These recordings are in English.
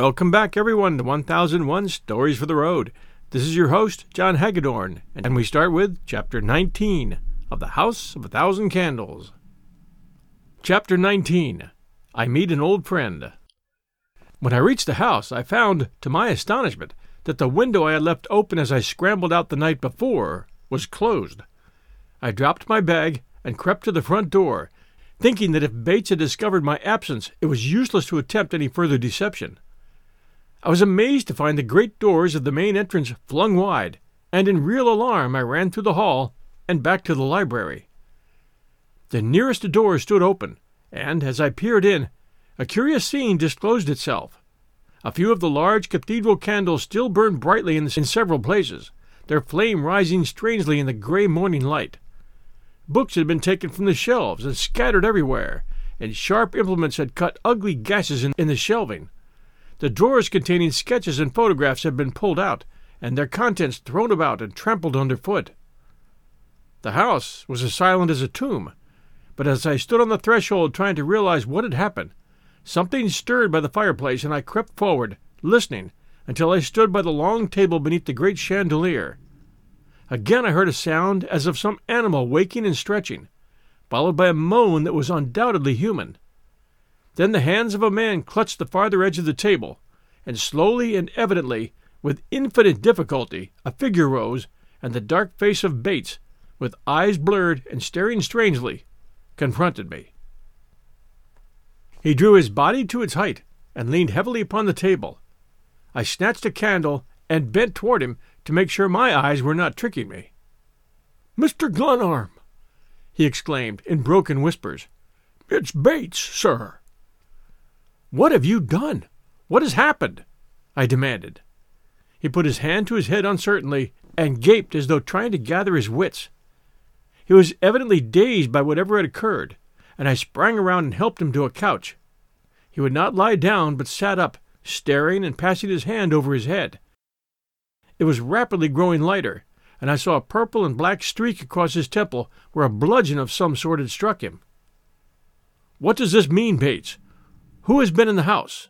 Welcome back, everyone, to 1001 Stories for the Road. This is your host, John Hagedorn, and we start with Chapter 19 of The House of a Thousand Candles. Chapter 19 I Meet an Old Friend. When I reached the house, I found, to my astonishment, that the window I had left open as I scrambled out the night before was closed. I dropped my bag and crept to the front door, thinking that if Bates had discovered my absence, it was useless to attempt any further deception. I was amazed to find the great doors of the main entrance flung wide, and in real alarm I ran through the hall and back to the library. The nearest door stood open, and as I peered in, a curious scene disclosed itself. A few of the large cathedral candles still burned brightly in, in several places, their flame rising strangely in the gray morning light. Books had been taken from the shelves and scattered everywhere, and sharp implements had cut ugly gashes in, in the shelving. The drawers containing sketches and photographs had been pulled out, and their contents thrown about and trampled underfoot. The house was as silent as a tomb, but as I stood on the threshold trying to realize what had happened, something stirred by the fireplace, and I crept forward, listening, until I stood by the long table beneath the great chandelier. Again I heard a sound as of some animal waking and stretching, followed by a moan that was undoubtedly human. Then the hands of a man clutched the farther edge of the table, and slowly and evidently, with infinite difficulty, a figure rose, and the dark face of Bates, with eyes blurred and staring strangely, confronted me. He drew his body to its height and leaned heavily upon the table. I snatched a candle and bent toward him to make sure my eyes were not tricking me. Mr. Glenarm! he exclaimed in broken whispers. It's Bates, sir. What have you done? What has happened? I demanded. He put his hand to his head uncertainly and gaped as though trying to gather his wits. He was evidently dazed by whatever had occurred, and I sprang around and helped him to a couch. He would not lie down, but sat up, staring and passing his hand over his head. It was rapidly growing lighter, and I saw a purple and black streak across his temple where a bludgeon of some sort had struck him. What does this mean, Bates? Who has been in the house?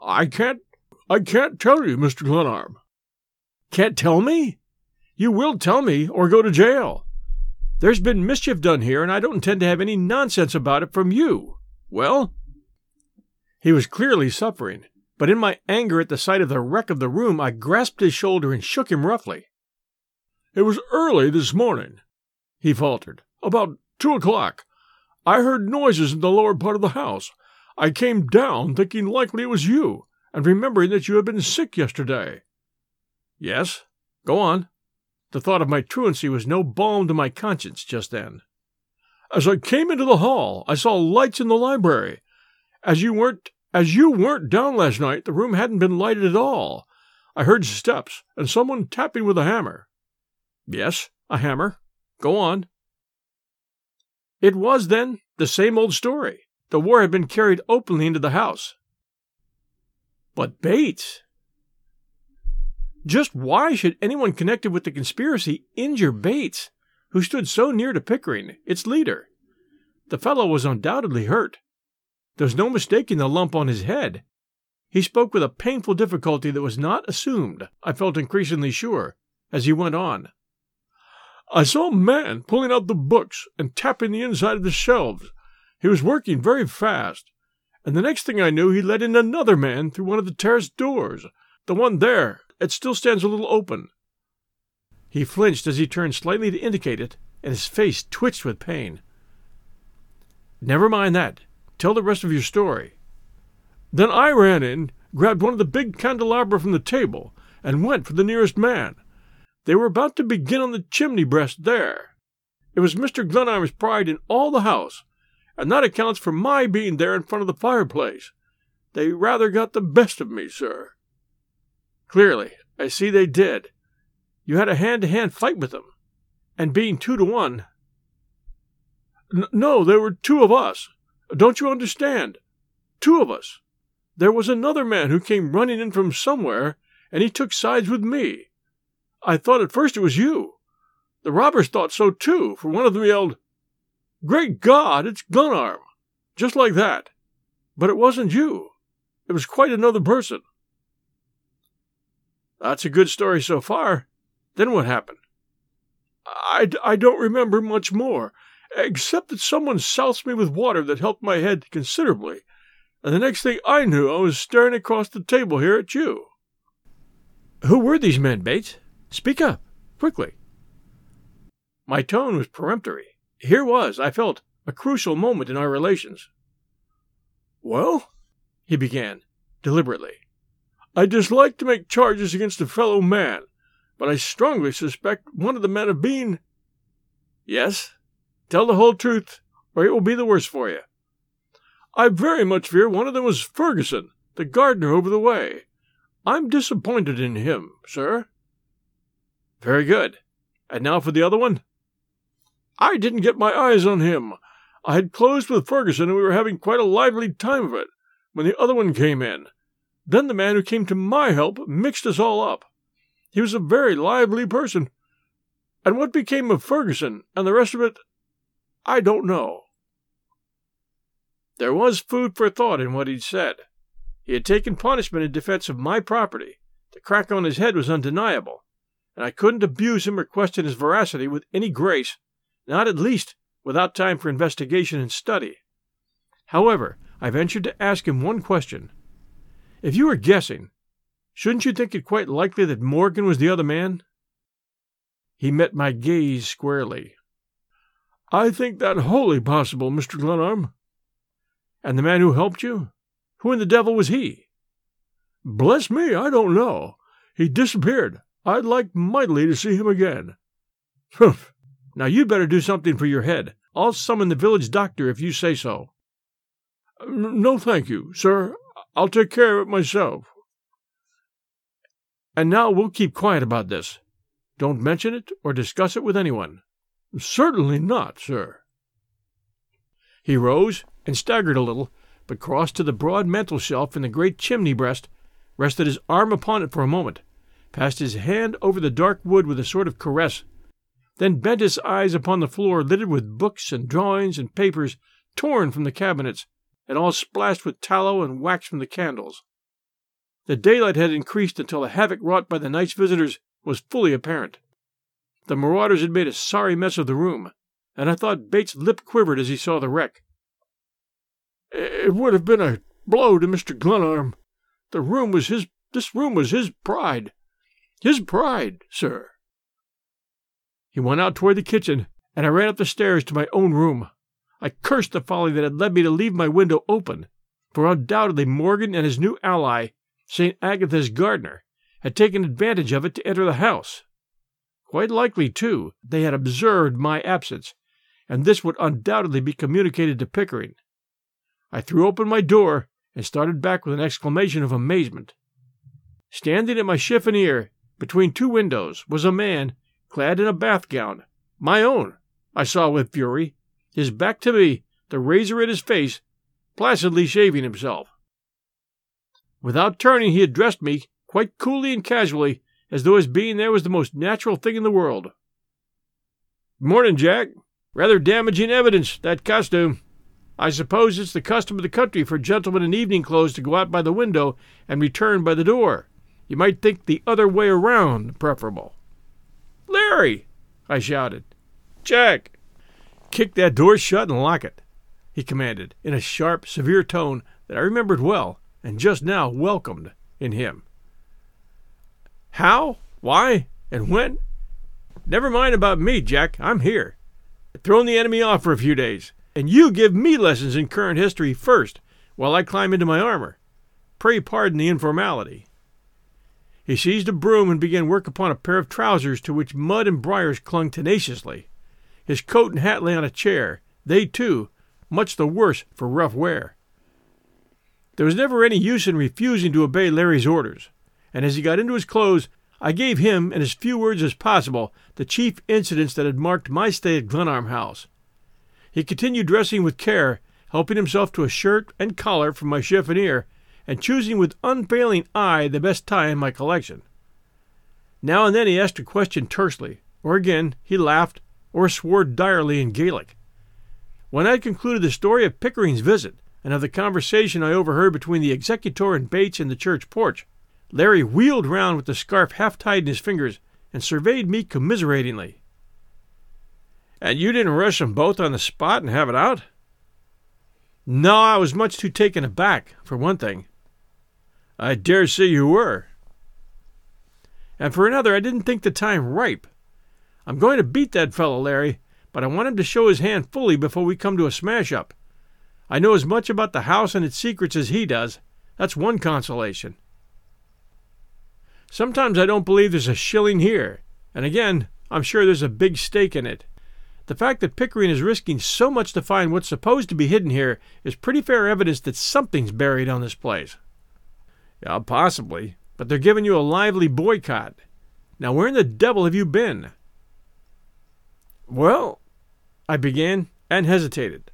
I can't I can't tell you, Mr. Glenarm. Can't tell me? You will tell me, or go to jail. There's been mischief done here, and I don't intend to have any nonsense about it from you. Well? He was clearly suffering, but in my anger at the sight of the wreck of the room, I grasped his shoulder and shook him roughly. It was early this morning, he faltered. About two o'clock. I heard noises in the lower part of the house. I came down thinking likely it was you, and remembering that you had been sick yesterday. Yes, go on. The thought of my truancy was no balm to my conscience just then. As I came into the hall, I saw lights in the library. As you weren't as you weren't down last night, the room hadn't been lighted at all. I heard steps and someone tapping with a hammer. Yes, a hammer. Go on. It was, then, the same old story. The war had been carried openly into the house. But Bates. Just why should anyone connected with the conspiracy injure Bates, who stood so near to Pickering, its leader? The fellow was undoubtedly hurt. There's no mistaking the lump on his head. He spoke with a painful difficulty that was not assumed, I felt increasingly sure, as he went on. I saw a man pulling out the books and tapping the inside of the shelves he was working very fast, and the next thing I knew he let in another man through one of the terrace doors, the one there. It still stands a little open. He flinched as he turned slightly to indicate it, and his face twitched with pain. Never mind that. Tell the rest of your story. Then I ran in, grabbed one of the big candelabra from the table, and went for the nearest man. They were about to begin on the chimney breast there. It was Mr. Glenarm's pride in all the house, and that accounts for my being there in front of the fireplace. They rather got the best of me, sir. Clearly, I see they did. You had a hand to hand fight with them, and being two to one. N- no, there were two of us. Don't you understand? Two of us. There was another man who came running in from somewhere, and he took sides with me. I thought at first it was you. The robbers thought so too, for one of them yelled, Great God, it's Glenarm! Just like that. But it wasn't you. it was quite another person. That's a good story so far. Then what happened? I, I don't remember much more, except that someone soused me with water that helped my head considerably, and the next thing I knew I was staring across the table here at you. Who were these men, Bates? Speak up, quickly. My tone was peremptory. Here was, I felt, a crucial moment in our relations. Well, he began, deliberately, I dislike to make charges against a fellow man, but I strongly suspect one of the men of being. Yes, tell the whole truth, or it will be the worse for you. I very much fear one of them was Ferguson, the gardener over the way. I'm disappointed in him, sir. Very good. And now for the other one? I didn't get my eyes on him. I had closed with Ferguson and we were having quite a lively time of it when the other one came in. Then the man who came to my help mixed us all up. He was a very lively person. And what became of Ferguson and the rest of it, I don't know. There was food for thought in what he'd said. He had taken punishment in defense of my property. The crack on his head was undeniable, and I couldn't abuse him or question his veracity with any grace, not at least without time for investigation and study. However, I ventured to ask him one question. If you were guessing, shouldn't you think it quite likely that Morgan was the other man? He met my gaze squarely. I think that wholly possible, Mr. Glenarm. And the man who helped you? Who in the devil was he? Bless me, I don't know. He disappeared. I'd like mightily to see him again. Now you'd better do something for your head. I'll summon the village doctor if you say so. No, thank you, sir. I'll take care of it myself. And now we'll keep quiet about this. Don't mention it or discuss it with anyone. Certainly not, sir. He rose and staggered a little, but crossed to the broad mantel shelf in the great chimney breast, rested his arm upon it for a moment, passed his hand over the dark wood with a sort of caress, then bent his eyes upon the floor littered with books and drawings and papers torn from the cabinets, and all splashed with tallow and wax from the candles. The daylight had increased until the havoc wrought by the night's visitors was fully apparent. The marauders had made a sorry mess of the room, and I thought Bates' lip quivered as he saw the wreck. It would have been a blow to Mr. Glenarm. The room was his this room was his pride. His pride, sir. He went out toward the kitchen, and I ran up the stairs to my own room. I cursed the folly that had led me to leave my window open, for undoubtedly Morgan and his new ally, St. Agatha's gardener, had taken advantage of it to enter the house. Quite likely, too, they had observed my absence, and this would undoubtedly be communicated to Pickering. I threw open my door and started back with an exclamation of amazement. Standing at my chiffonier, between two windows, was a man clad in a bath gown, my own, I saw with fury, his back to me, the razor at his face, placidly shaving himself. Without turning, he addressed me quite coolly and casually, as though his being there was the most natural thing in the world. Morning, Jack. Rather damaging evidence, that costume. I suppose it's the custom of the country for gentlemen in evening clothes to go out by the window and return by the door. You might think the other way around preferable. Larry! I shouted. Jack! Kick that door shut and lock it, he commanded, in a sharp, severe tone that I remembered well and just now welcomed in him. How? Why? And when? Never mind about me, Jack. I'm here. I've thrown the enemy off for a few days and you give me lessons in current history first, while I climb into my armor. Pray pardon the informality. He seized a broom and began work upon a pair of trousers to which mud and briars clung tenaciously. His coat and hat lay on a chair, they too, much the worse for rough wear. There was never any use in refusing to obey Larry's orders, and as he got into his clothes, I gave him, in as few words as possible, the chief incidents that had marked my stay at Glenarm House. He continued dressing with care, helping himself to a shirt and collar from my chiffonier, and choosing with unfailing eye the best tie in my collection. Now and then he asked a question tersely, or again he laughed or swore direly in Gaelic. When I had concluded the story of Pickering's visit, and of the conversation I overheard between the executor and Bates in the church porch. Larry wheeled round with the scarf half tied in his fingers and surveyed me commiseratingly. And you didn't rush them both on the spot and have it out? No, I was much too taken aback, for one thing. I dare say you were. And for another, I didn't think the time ripe. I'm going to beat that fellow, Larry, but I want him to show his hand fully before we come to a smash up. I know as much about the house and its secrets as he does. That's one consolation. Sometimes I don't believe there's a shilling here, and again, I'm sure there's a big stake in it. The fact that Pickering is risking so much to find what's supposed to be hidden here is pretty fair evidence that something's buried on this place. Yeah, possibly, but they're giving you a lively boycott. Now, where in the devil have you been? Well, I began and hesitated.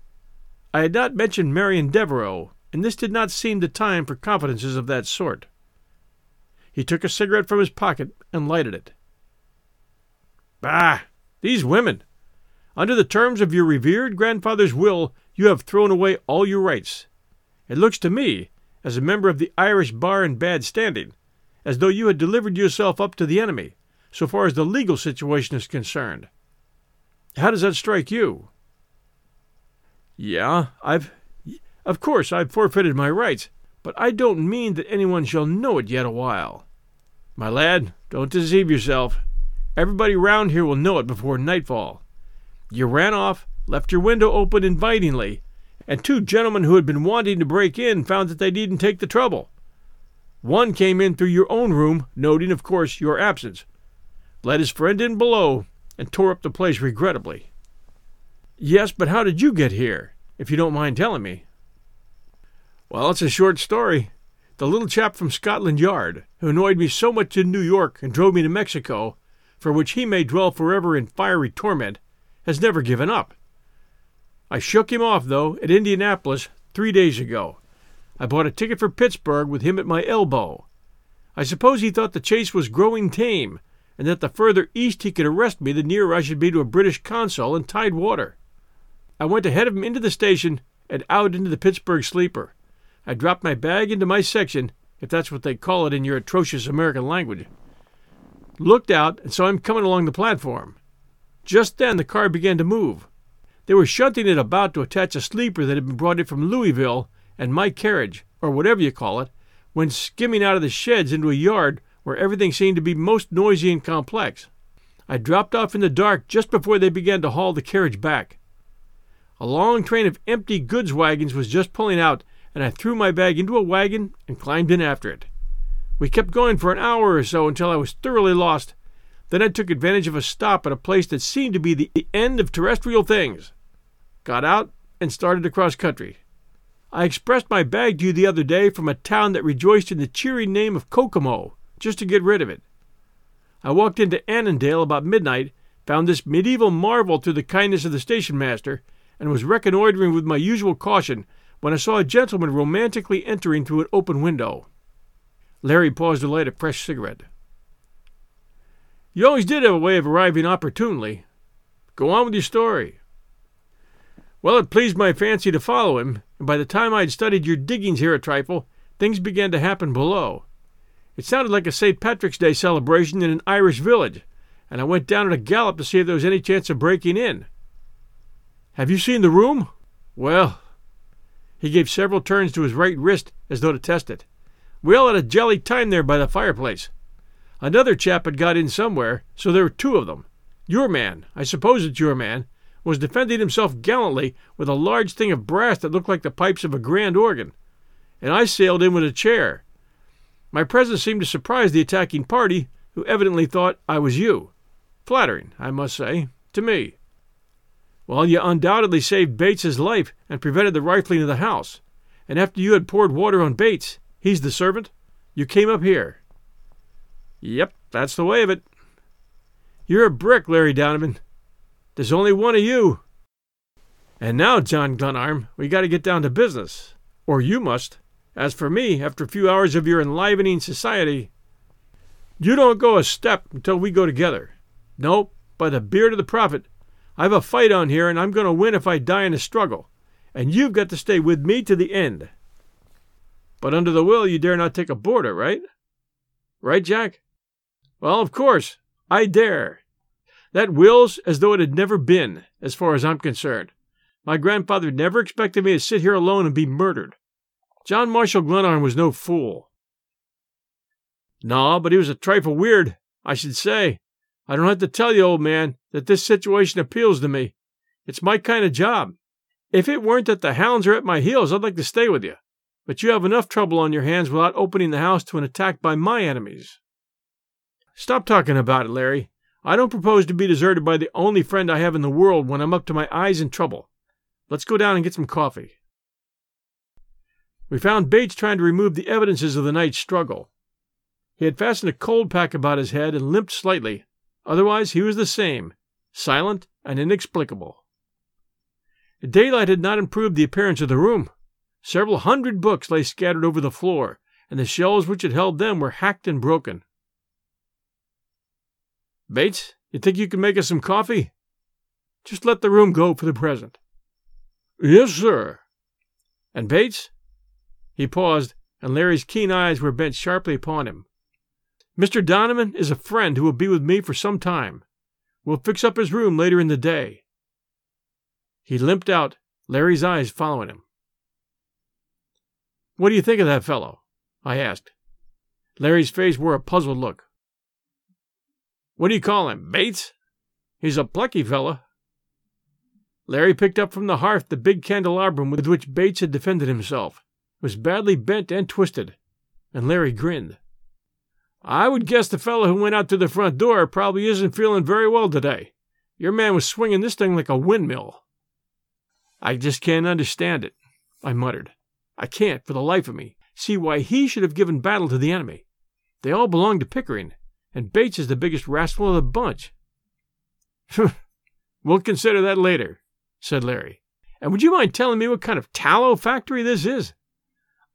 I had not mentioned Marian Devereux, and this did not seem the time for confidences of that sort. He took a cigarette from his pocket and lighted it. Bah! These women! Under the terms of your revered grandfather's will, you have thrown away all your rights. It looks to me, as a member of the Irish bar in bad standing, as though you had delivered yourself up to the enemy, so far as the legal situation is concerned. How does that strike you? Yeah, I've. Of course, I've forfeited my rights, but I don't mean that anyone shall know it yet awhile. My lad, don't deceive yourself. Everybody round here will know it before nightfall. You ran off, left your window open invitingly, and two gentlemen who had been wanting to break in found that they needn't take the trouble. One came in through your own room, noting, of course, your absence, let his friend in below, and tore up the place regrettably. Yes, but how did you get here, if you don't mind telling me? Well, it's a short story. The little chap from Scotland Yard, who annoyed me so much in New York and drove me to Mexico, for which he may dwell forever in fiery torment, has never given up. I shook him off, though, at Indianapolis three days ago. I bought a ticket for Pittsburgh with him at my elbow. I suppose he thought the chase was growing tame, and that the further east he could arrest me, the nearer I should be to a British consul in Tidewater. I went ahead of him into the station and out into the Pittsburgh sleeper. I dropped my bag into my section, if that's what they call it in your atrocious American language. Looked out and saw him coming along the platform. Just then the car began to move. They were shunting it about to attach a sleeper that had been brought in from Louisville, and my carriage, or whatever you call it, went skimming out of the sheds into a yard where everything seemed to be most noisy and complex. I dropped off in the dark just before they began to haul the carriage back. A long train of empty goods wagons was just pulling out, and I threw my bag into a wagon and climbed in after it. We kept going for an hour or so until I was thoroughly lost then I took advantage of a stop at a place that seemed to be the end of terrestrial things, got out, and started across country. I expressed my bag to you the other day from a town that rejoiced in the cheery name of Kokomo, just to get rid of it. I walked into Annandale about midnight, found this medieval marvel through the kindness of the station master, and was reconnoitering with my usual caution when I saw a gentleman romantically entering through an open window. Larry paused to light a fresh cigarette. You always did have a way of arriving opportunely. Go on with your story. Well, it pleased my fancy to follow him, and by the time I had studied your diggings here a trifle, things began to happen below. It sounded like a St. Patrick's Day celebration in an Irish village, and I went down at a gallop to see if there was any chance of breaking in. Have you seen the room? Well, he gave several turns to his right wrist as though to test it. We all had a jolly time there by the fireplace. Another chap had got in somewhere, so there were two of them. Your man, I suppose it's your man, was defending himself gallantly with a large thing of brass that looked like the pipes of a grand organ, and I sailed in with a chair. My presence seemed to surprise the attacking party, who evidently thought I was you. Flattering, I must say, to me. Well, you undoubtedly saved Bates's life and prevented the rifling of the house. And after you had poured water on Bates, he's the servant, you came up here. Yep, that's the way of it. You're a brick, Larry Donovan. There's only one of you. And now, John Glenarm, we got to get down to business. Or you must. As for me, after a few hours of your enlivening society, you don't go a step until we go together. No, by the beard of the prophet, I've a fight on here, and I'm going to win if I die in the struggle. and you've got to stay with me to the end. But under the will, you dare not take a boarder, right? Right, Jack? Well, of course, I dare. That will's as though it had never been, as far as I'm concerned. My grandfather never expected me to sit here alone and be murdered. John Marshall Glenarm was no fool. No, but he was a trifle weird, I should say. I don't have to tell you, old man, that this situation appeals to me. It's my kind of job. If it weren't that the hounds are at my heels, I'd like to stay with you. But you have enough trouble on your hands without opening the house to an attack by my enemies. Stop talking about it, Larry. I don't propose to be deserted by the only friend I have in the world when I'm up to my eyes in trouble. Let's go down and get some coffee. We found Bates trying to remove the evidences of the night's struggle. He had fastened a cold pack about his head and limped slightly. Otherwise, he was the same, silent and inexplicable. The daylight had not improved the appearance of the room. Several hundred books lay scattered over the floor, and the shelves which had held them were hacked and broken. Bates, you think you can make us some coffee? Just let the room go for the present. Yes, sir. And Bates? He paused, and Larry's keen eyes were bent sharply upon him. Mr. Donovan is a friend who will be with me for some time. We'll fix up his room later in the day. He limped out, Larry's eyes following him. What do you think of that fellow? I asked. Larry's face wore a puzzled look. What do you call him, Bates? He's a plucky fellow. Larry picked up from the hearth the big candelabrum with which Bates had defended himself. It was badly bent and twisted, and Larry grinned. I would guess the fellow who went out to the front door probably isn't feeling very well today. Your man was swinging this thing like a windmill. I just can't understand it, I muttered. I can't, for the life of me, see why he should have given battle to the enemy. They all belong to Pickering, and Bates is the biggest rascal of the bunch. we'll consider that later, said Larry. And would you mind telling me what kind of tallow factory this is?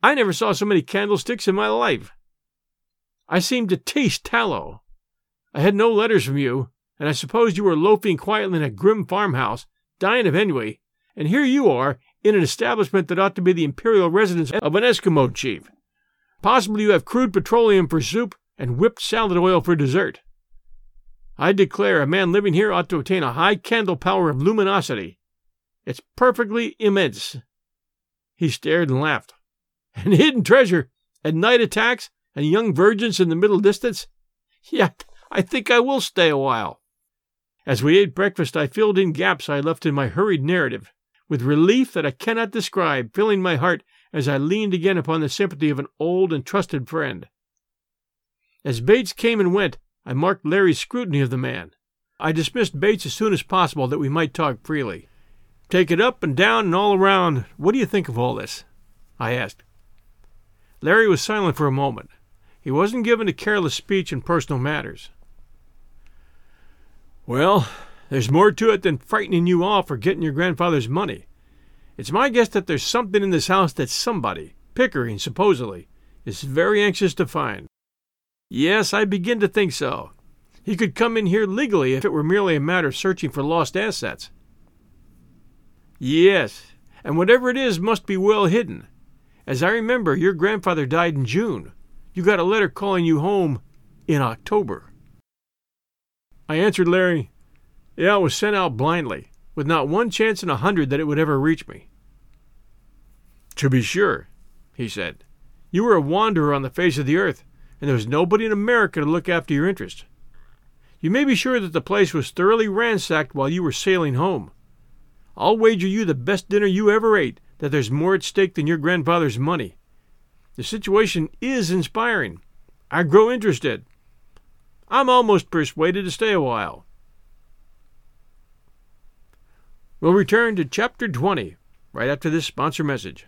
I never saw so many candlesticks in my life. I seemed to taste tallow. I had no letters from you, and I supposed you were loafing quietly in a grim farmhouse, dying of ennui, and here you are in an establishment that ought to be the imperial residence of an Eskimo chief. Possibly you have crude petroleum for soup and whipped salad oil for dessert. I declare a man living here ought to attain a high candle power of luminosity. It's perfectly immense. He stared and laughed. And hidden treasure, and night attacks, and young virgins in the middle distance? Yet, I think I will stay a while. As we ate breakfast, I filled in gaps I left in my hurried narrative, with relief that I cannot describe filling my heart as I leaned again upon the sympathy of an old and trusted friend. As Bates came and went, I marked Larry's scrutiny of the man. I dismissed Bates as soon as possible that we might talk freely. Take it up and down and all around. What do you think of all this? I asked. Larry was silent for a moment. He wasn't given to careless speech in personal matters. Well, there's more to it than frightening you off or getting your grandfather's money. It's my guess that there's something in this house that somebody, Pickering supposedly, is very anxious to find. Yes, I begin to think so. He could come in here legally if it were merely a matter of searching for lost assets. Yes, and whatever it is must be well hidden. As I remember, your grandfather died in June. You got a letter calling you home in October. I answered Larry, Yeah, it was sent out blindly, with not one chance in a hundred that it would ever reach me. To be sure, he said. You were a wanderer on the face of the earth, and there was nobody in America to look after your interest. You may be sure that the place was thoroughly ransacked while you were sailing home. I'll wager you the best dinner you ever ate that there's more at stake than your grandfather's money. The situation is inspiring. I grow interested. I'm almost persuaded to stay a while. We'll return to Chapter 20 right after this sponsor message.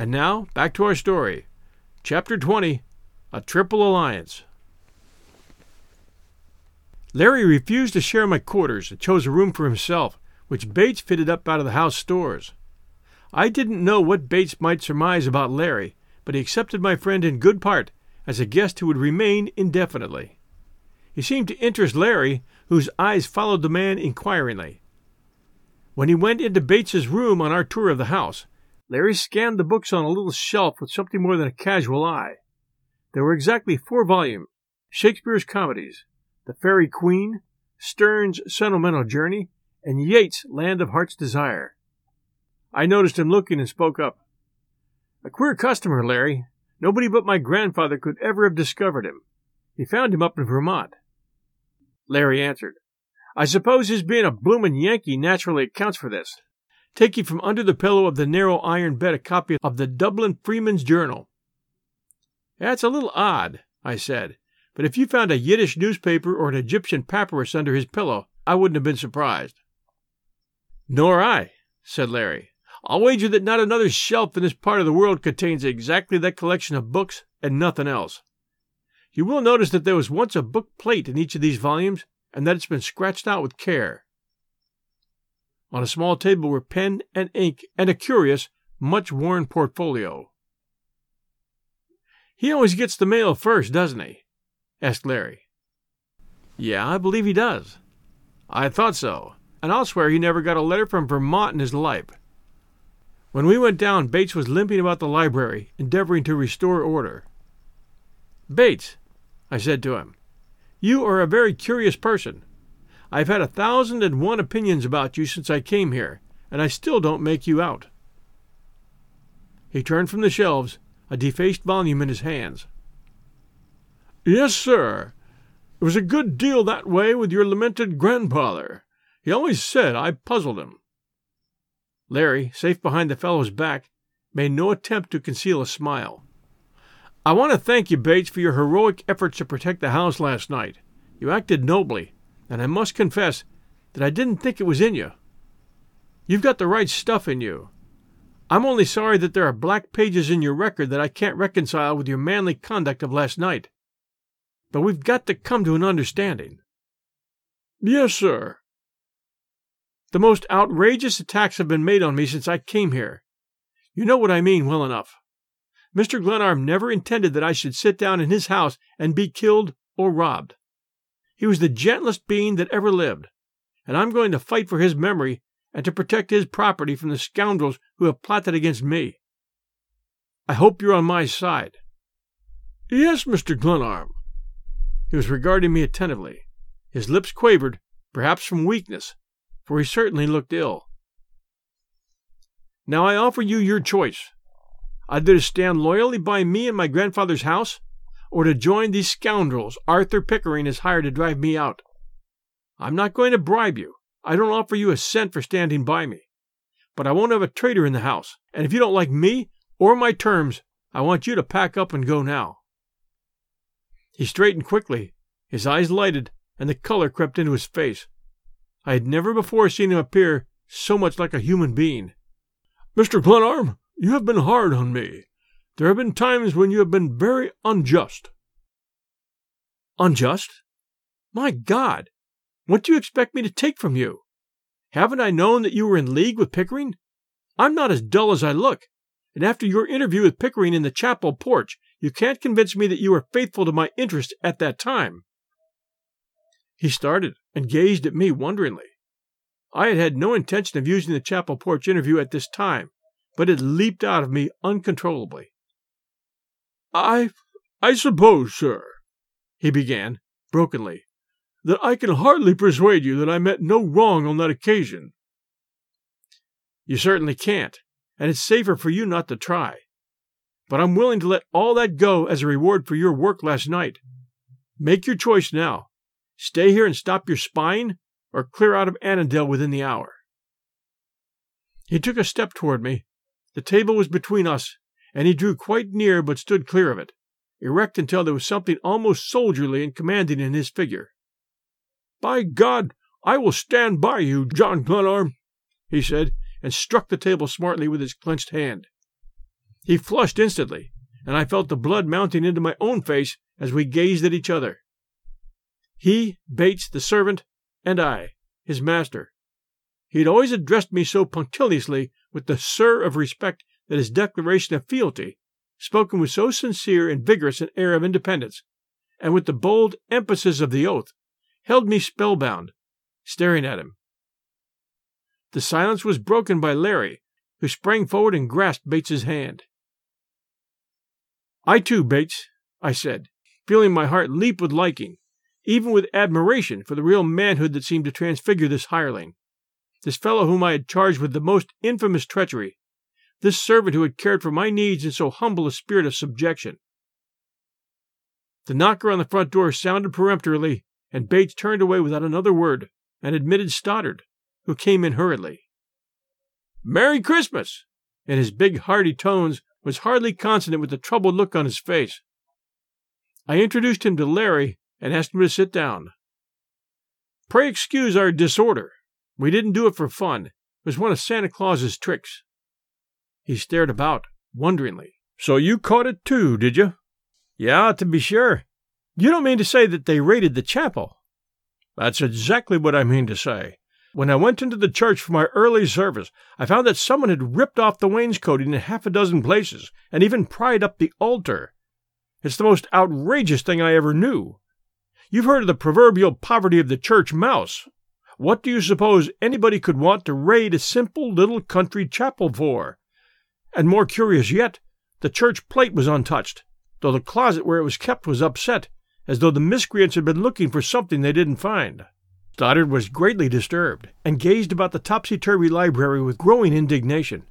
And now, back to our story. Chapter 20 A Triple Alliance. Larry refused to share my quarters and chose a room for himself, which Bates fitted up out of the house stores. I didn't know what Bates might surmise about Larry, but he accepted my friend in good part as a guest who would remain indefinitely. He seemed to interest Larry, whose eyes followed the man inquiringly. When he went into Bates's room on our tour of the house, Larry scanned the books on a little shelf with something more than a casual eye. There were exactly four volumes Shakespeare's comedies, The Faerie Queene, Sterne's Sentimental Journey, and Yeats' Land of Heart's Desire. I noticed him looking and spoke up. A queer customer, Larry. Nobody but my grandfather could ever have discovered him. He found him up in Vermont. Larry answered. I suppose his being a bloomin' Yankee naturally accounts for this. Taking from under the pillow of the narrow iron bed a copy of the Dublin Freeman's Journal. That's a little odd, I said, but if you found a Yiddish newspaper or an Egyptian papyrus under his pillow, I wouldn't have been surprised. Nor I, said Larry. I'll wager that not another shelf in this part of the world contains exactly that collection of books and nothing else. You will notice that there was once a book plate in each of these volumes, and that it's been scratched out with care. On a small table were pen and ink and a curious, much worn portfolio. He always gets the mail first, doesn't he? asked Larry. Yeah, I believe he does. I thought so, and I'll swear he never got a letter from Vermont in his life. When we went down, Bates was limping about the library, endeavoring to restore order. Bates, I said to him, you are a very curious person. I've had a thousand and one opinions about you since I came here, and I still don't make you out. He turned from the shelves, a defaced volume in his hands. Yes, sir. It was a good deal that way with your lamented grandfather. He always said I puzzled him. Larry, safe behind the fellow's back, made no attempt to conceal a smile. I want to thank you, Bates, for your heroic efforts to protect the house last night. You acted nobly, and I must confess that I didn't think it was in you. You've got the right stuff in you. I'm only sorry that there are black pages in your record that I can't reconcile with your manly conduct of last night. But we've got to come to an understanding. Yes, sir. The most outrageous attacks have been made on me since I came here. You know what I mean well enough. Mr. Glenarm never intended that I should sit down in his house and be killed or robbed. He was the gentlest being that ever lived, and I'm going to fight for his memory and to protect his property from the scoundrels who have plotted against me. I hope you're on my side. Yes, Mr. Glenarm. He was regarding me attentively. His lips quavered, perhaps from weakness, for he certainly looked ill. Now I offer you your choice either to stand loyally by me in my grandfather's house, or to join these scoundrels Arthur Pickering has hired to drive me out. I'm not going to bribe you. I don't offer you a cent for standing by me. But I won't have a traitor in the house, and if you don't like me or my terms, I want you to pack up and go now. He straightened quickly, his eyes lighted, and the color crept into his face. I had never before seen him appear so much like a human being. Mr. Glenarm, you have been hard on me. There have been times when you have been very unjust. Unjust? My God! What do you expect me to take from you? Haven't I known that you were in league with Pickering? I'm not as dull as I look, and after your interview with Pickering in the chapel porch, you can't convince me that you were faithful to my interest at that time. He started and gazed at me wonderingly. I had had no intention of using the chapel porch interview at this time, but it leaped out of me uncontrollably. I I suppose, sir, he began, brokenly, that I can hardly persuade you that I meant no wrong on that occasion. You certainly can't, and it's safer for you not to try. But I'm willing to let all that go as a reward for your work last night. Make your choice now. Stay here and stop your spying, or clear out of Annandale within the hour. He took a step toward me, the table was between us, and he drew quite near but stood clear of it, erect until there was something almost soldierly and commanding in his figure. By God, I will stand by you, John Glenarm, he said, and struck the table smartly with his clenched hand. He flushed instantly, and I felt the blood mounting into my own face as we gazed at each other. He, Bates, the servant, and I, his master. He had always addressed me so punctiliously with the sir of respect that his declaration of fealty, spoken with so sincere and vigorous an air of independence, and with the bold emphasis of the oath, held me spellbound, staring at him. The silence was broken by Larry, who sprang forward and grasped Bates's hand. I too, Bates, I said, feeling my heart leap with liking, even with admiration for the real manhood that seemed to transfigure this hireling, this fellow whom I had charged with the most infamous treachery, this servant who had cared for my needs in so humble a spirit of subjection. The knocker on the front door sounded peremptorily, and Bates turned away without another word and admitted Stoddard, who came in hurriedly. Merry Christmas! In his big, hearty tones was hardly consonant with the troubled look on his face. I introduced him to Larry and asked him to sit down. Pray excuse our disorder. We didn't do it for fun. It was one of Santa Claus's tricks. He stared about, wonderingly. So you caught it too, did you? Yeah, to be sure. You don't mean to say that they raided the chapel? That's exactly what I mean to say. When I went into the church for my early service, I found that someone had ripped off the wainscoting in half a dozen places, and even pried up the altar. It's the most outrageous thing I ever knew. You've heard of the proverbial poverty of the church mouse. What do you suppose anybody could want to raid a simple little country chapel for? And more curious yet, the church plate was untouched, though the closet where it was kept was upset, as though the miscreants had been looking for something they didn't find. Stoddard was greatly disturbed, and gazed about the topsy turvy library with growing indignation.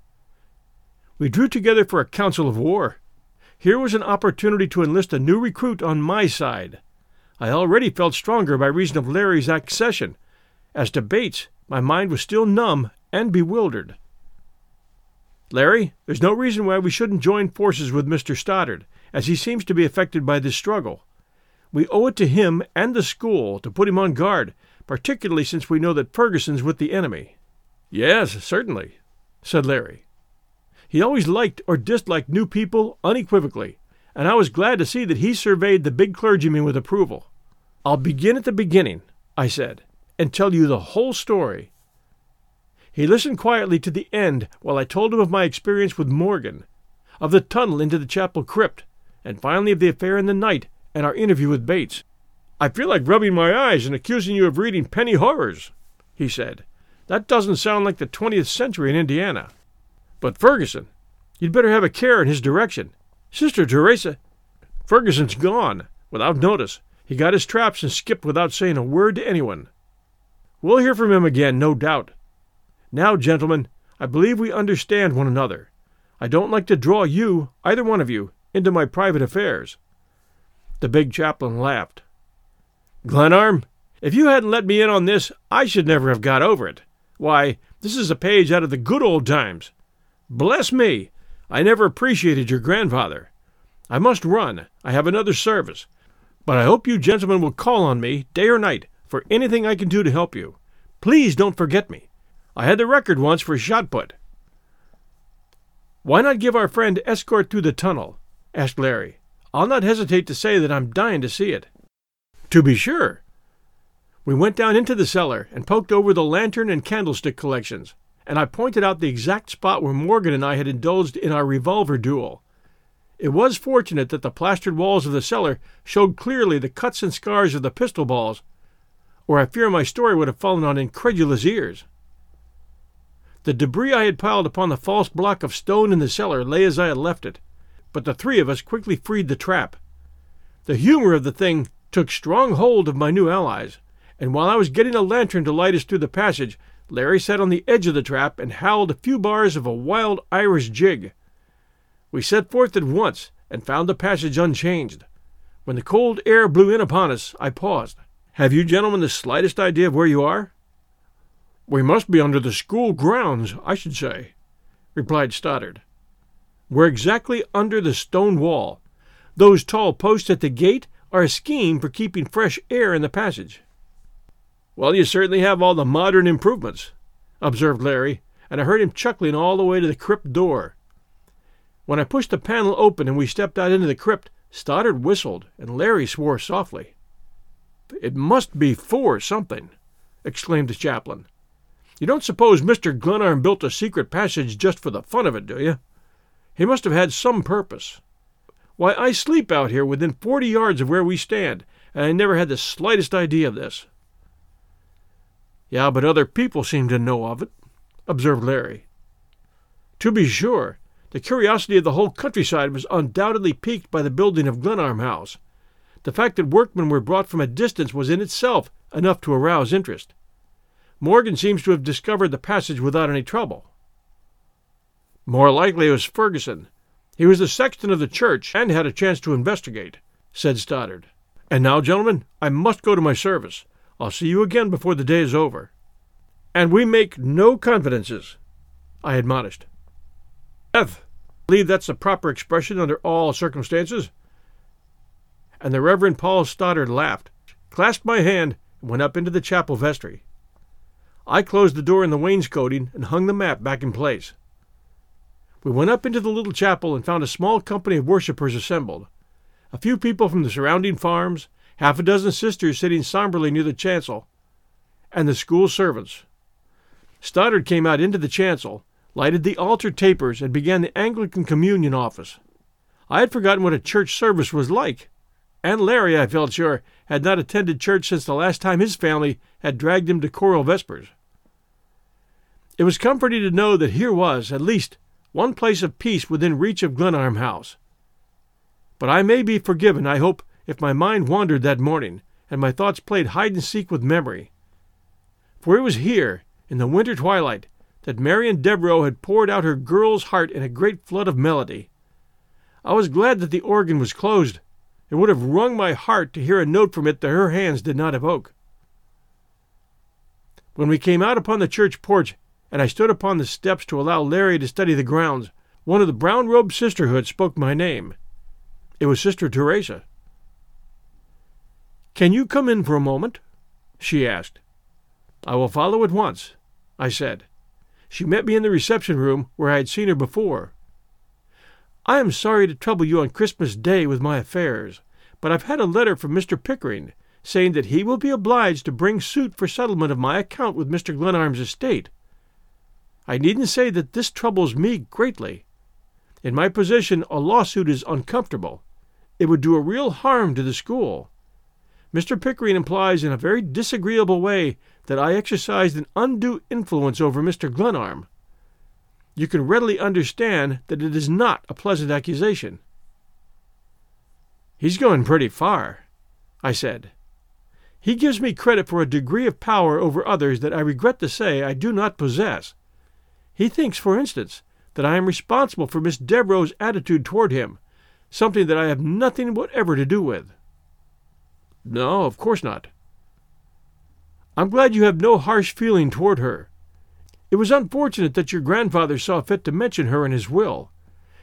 We drew together for a council of war. Here was an opportunity to enlist a new recruit on my side. I already felt stronger by reason of Larry's accession. As to Bates, my mind was still numb and bewildered. Larry, there's no reason why we shouldn't join forces with Mr. Stoddard, as he seems to be affected by this struggle. We owe it to him and the school to put him on guard particularly since we know that Ferguson's with the enemy. Yes, certainly, said Larry. He always liked or disliked new people unequivocally, and I was glad to see that he surveyed the big clergyman with approval. I'll begin at the beginning, I said, and tell you the whole story. He listened quietly to the end while I told him of my experience with Morgan, of the tunnel into the chapel crypt, and finally of the affair in the night and our interview with Bates. I feel like rubbing my eyes and accusing you of reading penny horrors, he said. That doesn't sound like the 20th century in Indiana. But Ferguson, you'd better have a care in his direction. Sister Teresa. Ferguson's gone, without notice. He got his traps and skipped without saying a word to anyone. We'll hear from him again, no doubt. Now, gentlemen, I believe we understand one another. I don't like to draw you, either one of you, into my private affairs. The big chaplain laughed. Glenarm, if you hadn't let me in on this, I should never have got over it. Why, this is a page out of the good old times. Bless me, I never appreciated your grandfather. I must run. I have another service. But I hope you gentlemen will call on me, day or night, for anything I can do to help you. Please don't forget me. I had the record once for shot put. Why not give our friend escort through the tunnel? asked Larry. I'll not hesitate to say that I'm dying to see it. To be sure. We went down into the cellar and poked over the lantern and candlestick collections, and I pointed out the exact spot where Morgan and I had indulged in our revolver duel. It was fortunate that the plastered walls of the cellar showed clearly the cuts and scars of the pistol balls, or I fear my story would have fallen on incredulous ears. The debris I had piled upon the false block of stone in the cellar lay as I had left it, but the three of us quickly freed the trap. The humor of the thing took strong hold of my new allies, and while I was getting a lantern to light us through the passage, Larry sat on the edge of the trap and howled a few bars of a wild Irish jig. We set forth at once and found the passage unchanged. When the cold air blew in upon us, I paused. Have you gentlemen the slightest idea of where you are? We must be under the school grounds, I should say, replied Stoddard. We're exactly under the stone wall. Those tall posts at the gate are a scheme for keeping fresh air in the passage. Well, you certainly have all the modern improvements, observed Larry, and I heard him chuckling all the way to the crypt door. When I pushed the panel open and we stepped out into the crypt, Stoddard whistled and Larry swore softly. It must be for something, exclaimed the chaplain. You don't suppose Mr. Glenarm built a secret passage just for the fun of it, do you? He must have had some purpose. Why, I sleep out here within forty yards of where we stand, and I never had the slightest idea of this. Yeah, but other people seem to know of it, observed Larry. To be sure, the curiosity of the whole countryside was undoubtedly piqued by the building of Glenarm House. The fact that workmen were brought from a distance was in itself enough to arouse interest. Morgan seems to have discovered the passage without any trouble. More likely it was Ferguson. He was the sexton of the church and had a chance to investigate, said Stoddard. And now, gentlemen, I must go to my service. I'll see you again before the day is over. And we make no confidences, I admonished. I believe that's the proper expression under all circumstances. And the Reverend Paul Stoddard laughed, clasped my hand, and went up into the chapel vestry. I closed the door in the wainscoting and hung the map back in place. We went up into the little chapel and found a small company of worshippers assembled. A few people from the surrounding farms, half a dozen sisters sitting somberly near the chancel, and the school servants. Stoddard came out into the chancel, lighted the altar tapers, and began the Anglican communion office. I had forgotten what a church service was like, and Larry, I felt sure, had not attended church since the last time his family had dragged him to choral vespers. It was comforting to know that here was, at least, one place of peace within reach of Glenarm House. But I may be forgiven, I hope, if my mind wandered that morning, and my thoughts played hide and seek with memory. For it was here, in the winter twilight, that Marian Devereux had poured out her girl's heart in a great flood of melody. I was glad that the organ was closed. It would have wrung my heart to hear a note from it that her hands did not evoke. When we came out upon the church porch, and I stood upon the steps to allow Larry to study the grounds, one of the brown robed sisterhood spoke my name. It was Sister Teresa. Can you come in for a moment? she asked. I will follow at once, I said. She met me in the reception room where I had seen her before. I am sorry to trouble you on Christmas Day with my affairs, but I've had a letter from Mr. Pickering saying that he will be obliged to bring suit for settlement of my account with Mr. Glenarm's estate. I needn't say that this troubles me greatly. In my position, a lawsuit is uncomfortable. It would do a real harm to the school. Mr. Pickering implies in a very disagreeable way that I exercised an undue influence over Mr. Glenarm. You can readily understand that it is not a pleasant accusation. He's going pretty far, I said. He gives me credit for a degree of power over others that I regret to say I do not possess. He thinks, for instance, that I am responsible for Miss Devereux's attitude toward him, something that I have nothing whatever to do with. No, of course not. I'm glad you have no harsh feeling toward her. It was unfortunate that your grandfather saw fit to mention her in his will.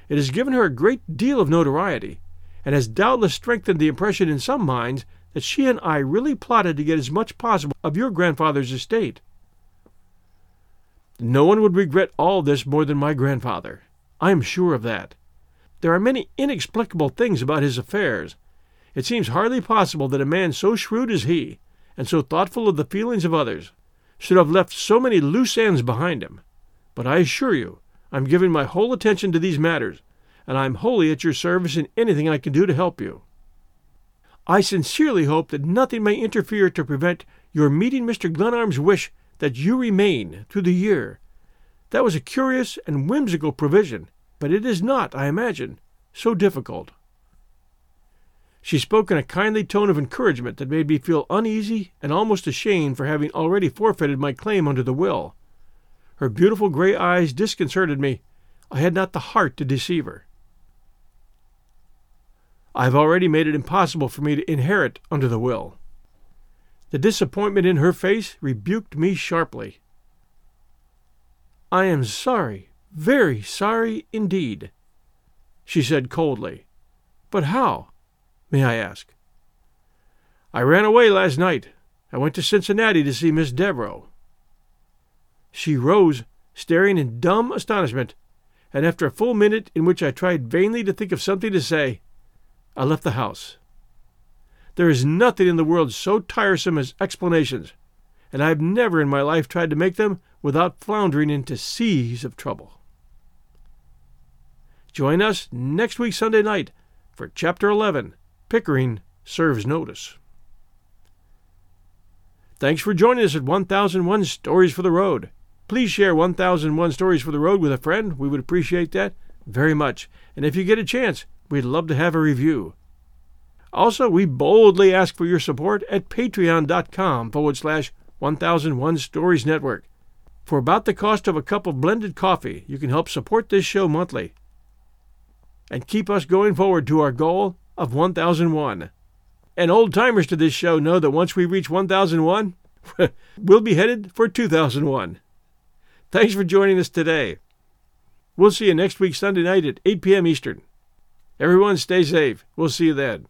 It has given her a great deal of notoriety, and has doubtless strengthened the impression in some minds that she and I really plotted to get as much possible of your grandfather's estate. No one would regret all this more than my grandfather. I am sure of that. There are many inexplicable things about his affairs. It seems hardly possible that a man so shrewd as he, and so thoughtful of the feelings of others, should have left so many loose ends behind him. But I assure you, I am giving my whole attention to these matters, and I am wholly at your service in anything I can do to help you. I sincerely hope that nothing may interfere to prevent your meeting Mr. Glenarm's wish that you remain through the year. That was a curious and whimsical provision, but it is not, I imagine, so difficult. She spoke in a kindly tone of encouragement that made me feel uneasy and almost ashamed for having already forfeited my claim under the will. Her beautiful gray eyes disconcerted me. I had not the heart to deceive her. I have already made it impossible for me to inherit under the will. The disappointment in her face rebuked me sharply. I am sorry, very sorry indeed, she said coldly. But how, may I ask? I ran away last night, I went to Cincinnati to see Miss Devereux. She rose, staring in dumb astonishment, and after a full minute in which I tried vainly to think of something to say, I left the house. There is nothing in the world so tiresome as explanations, and I have never in my life tried to make them without floundering into seas of trouble. Join us next week Sunday night for Chapter 11 Pickering Serves Notice. Thanks for joining us at 1001 Stories for the Road. Please share 1001 Stories for the Road with a friend. We would appreciate that very much. And if you get a chance, we'd love to have a review. Also, we boldly ask for your support at patreon.com forward slash 1001 Stories Network. For about the cost of a cup of blended coffee, you can help support this show monthly and keep us going forward to our goal of 1001. And old timers to this show know that once we reach 1001, we'll be headed for 2001. Thanks for joining us today. We'll see you next week, Sunday night at 8 p.m. Eastern. Everyone, stay safe. We'll see you then.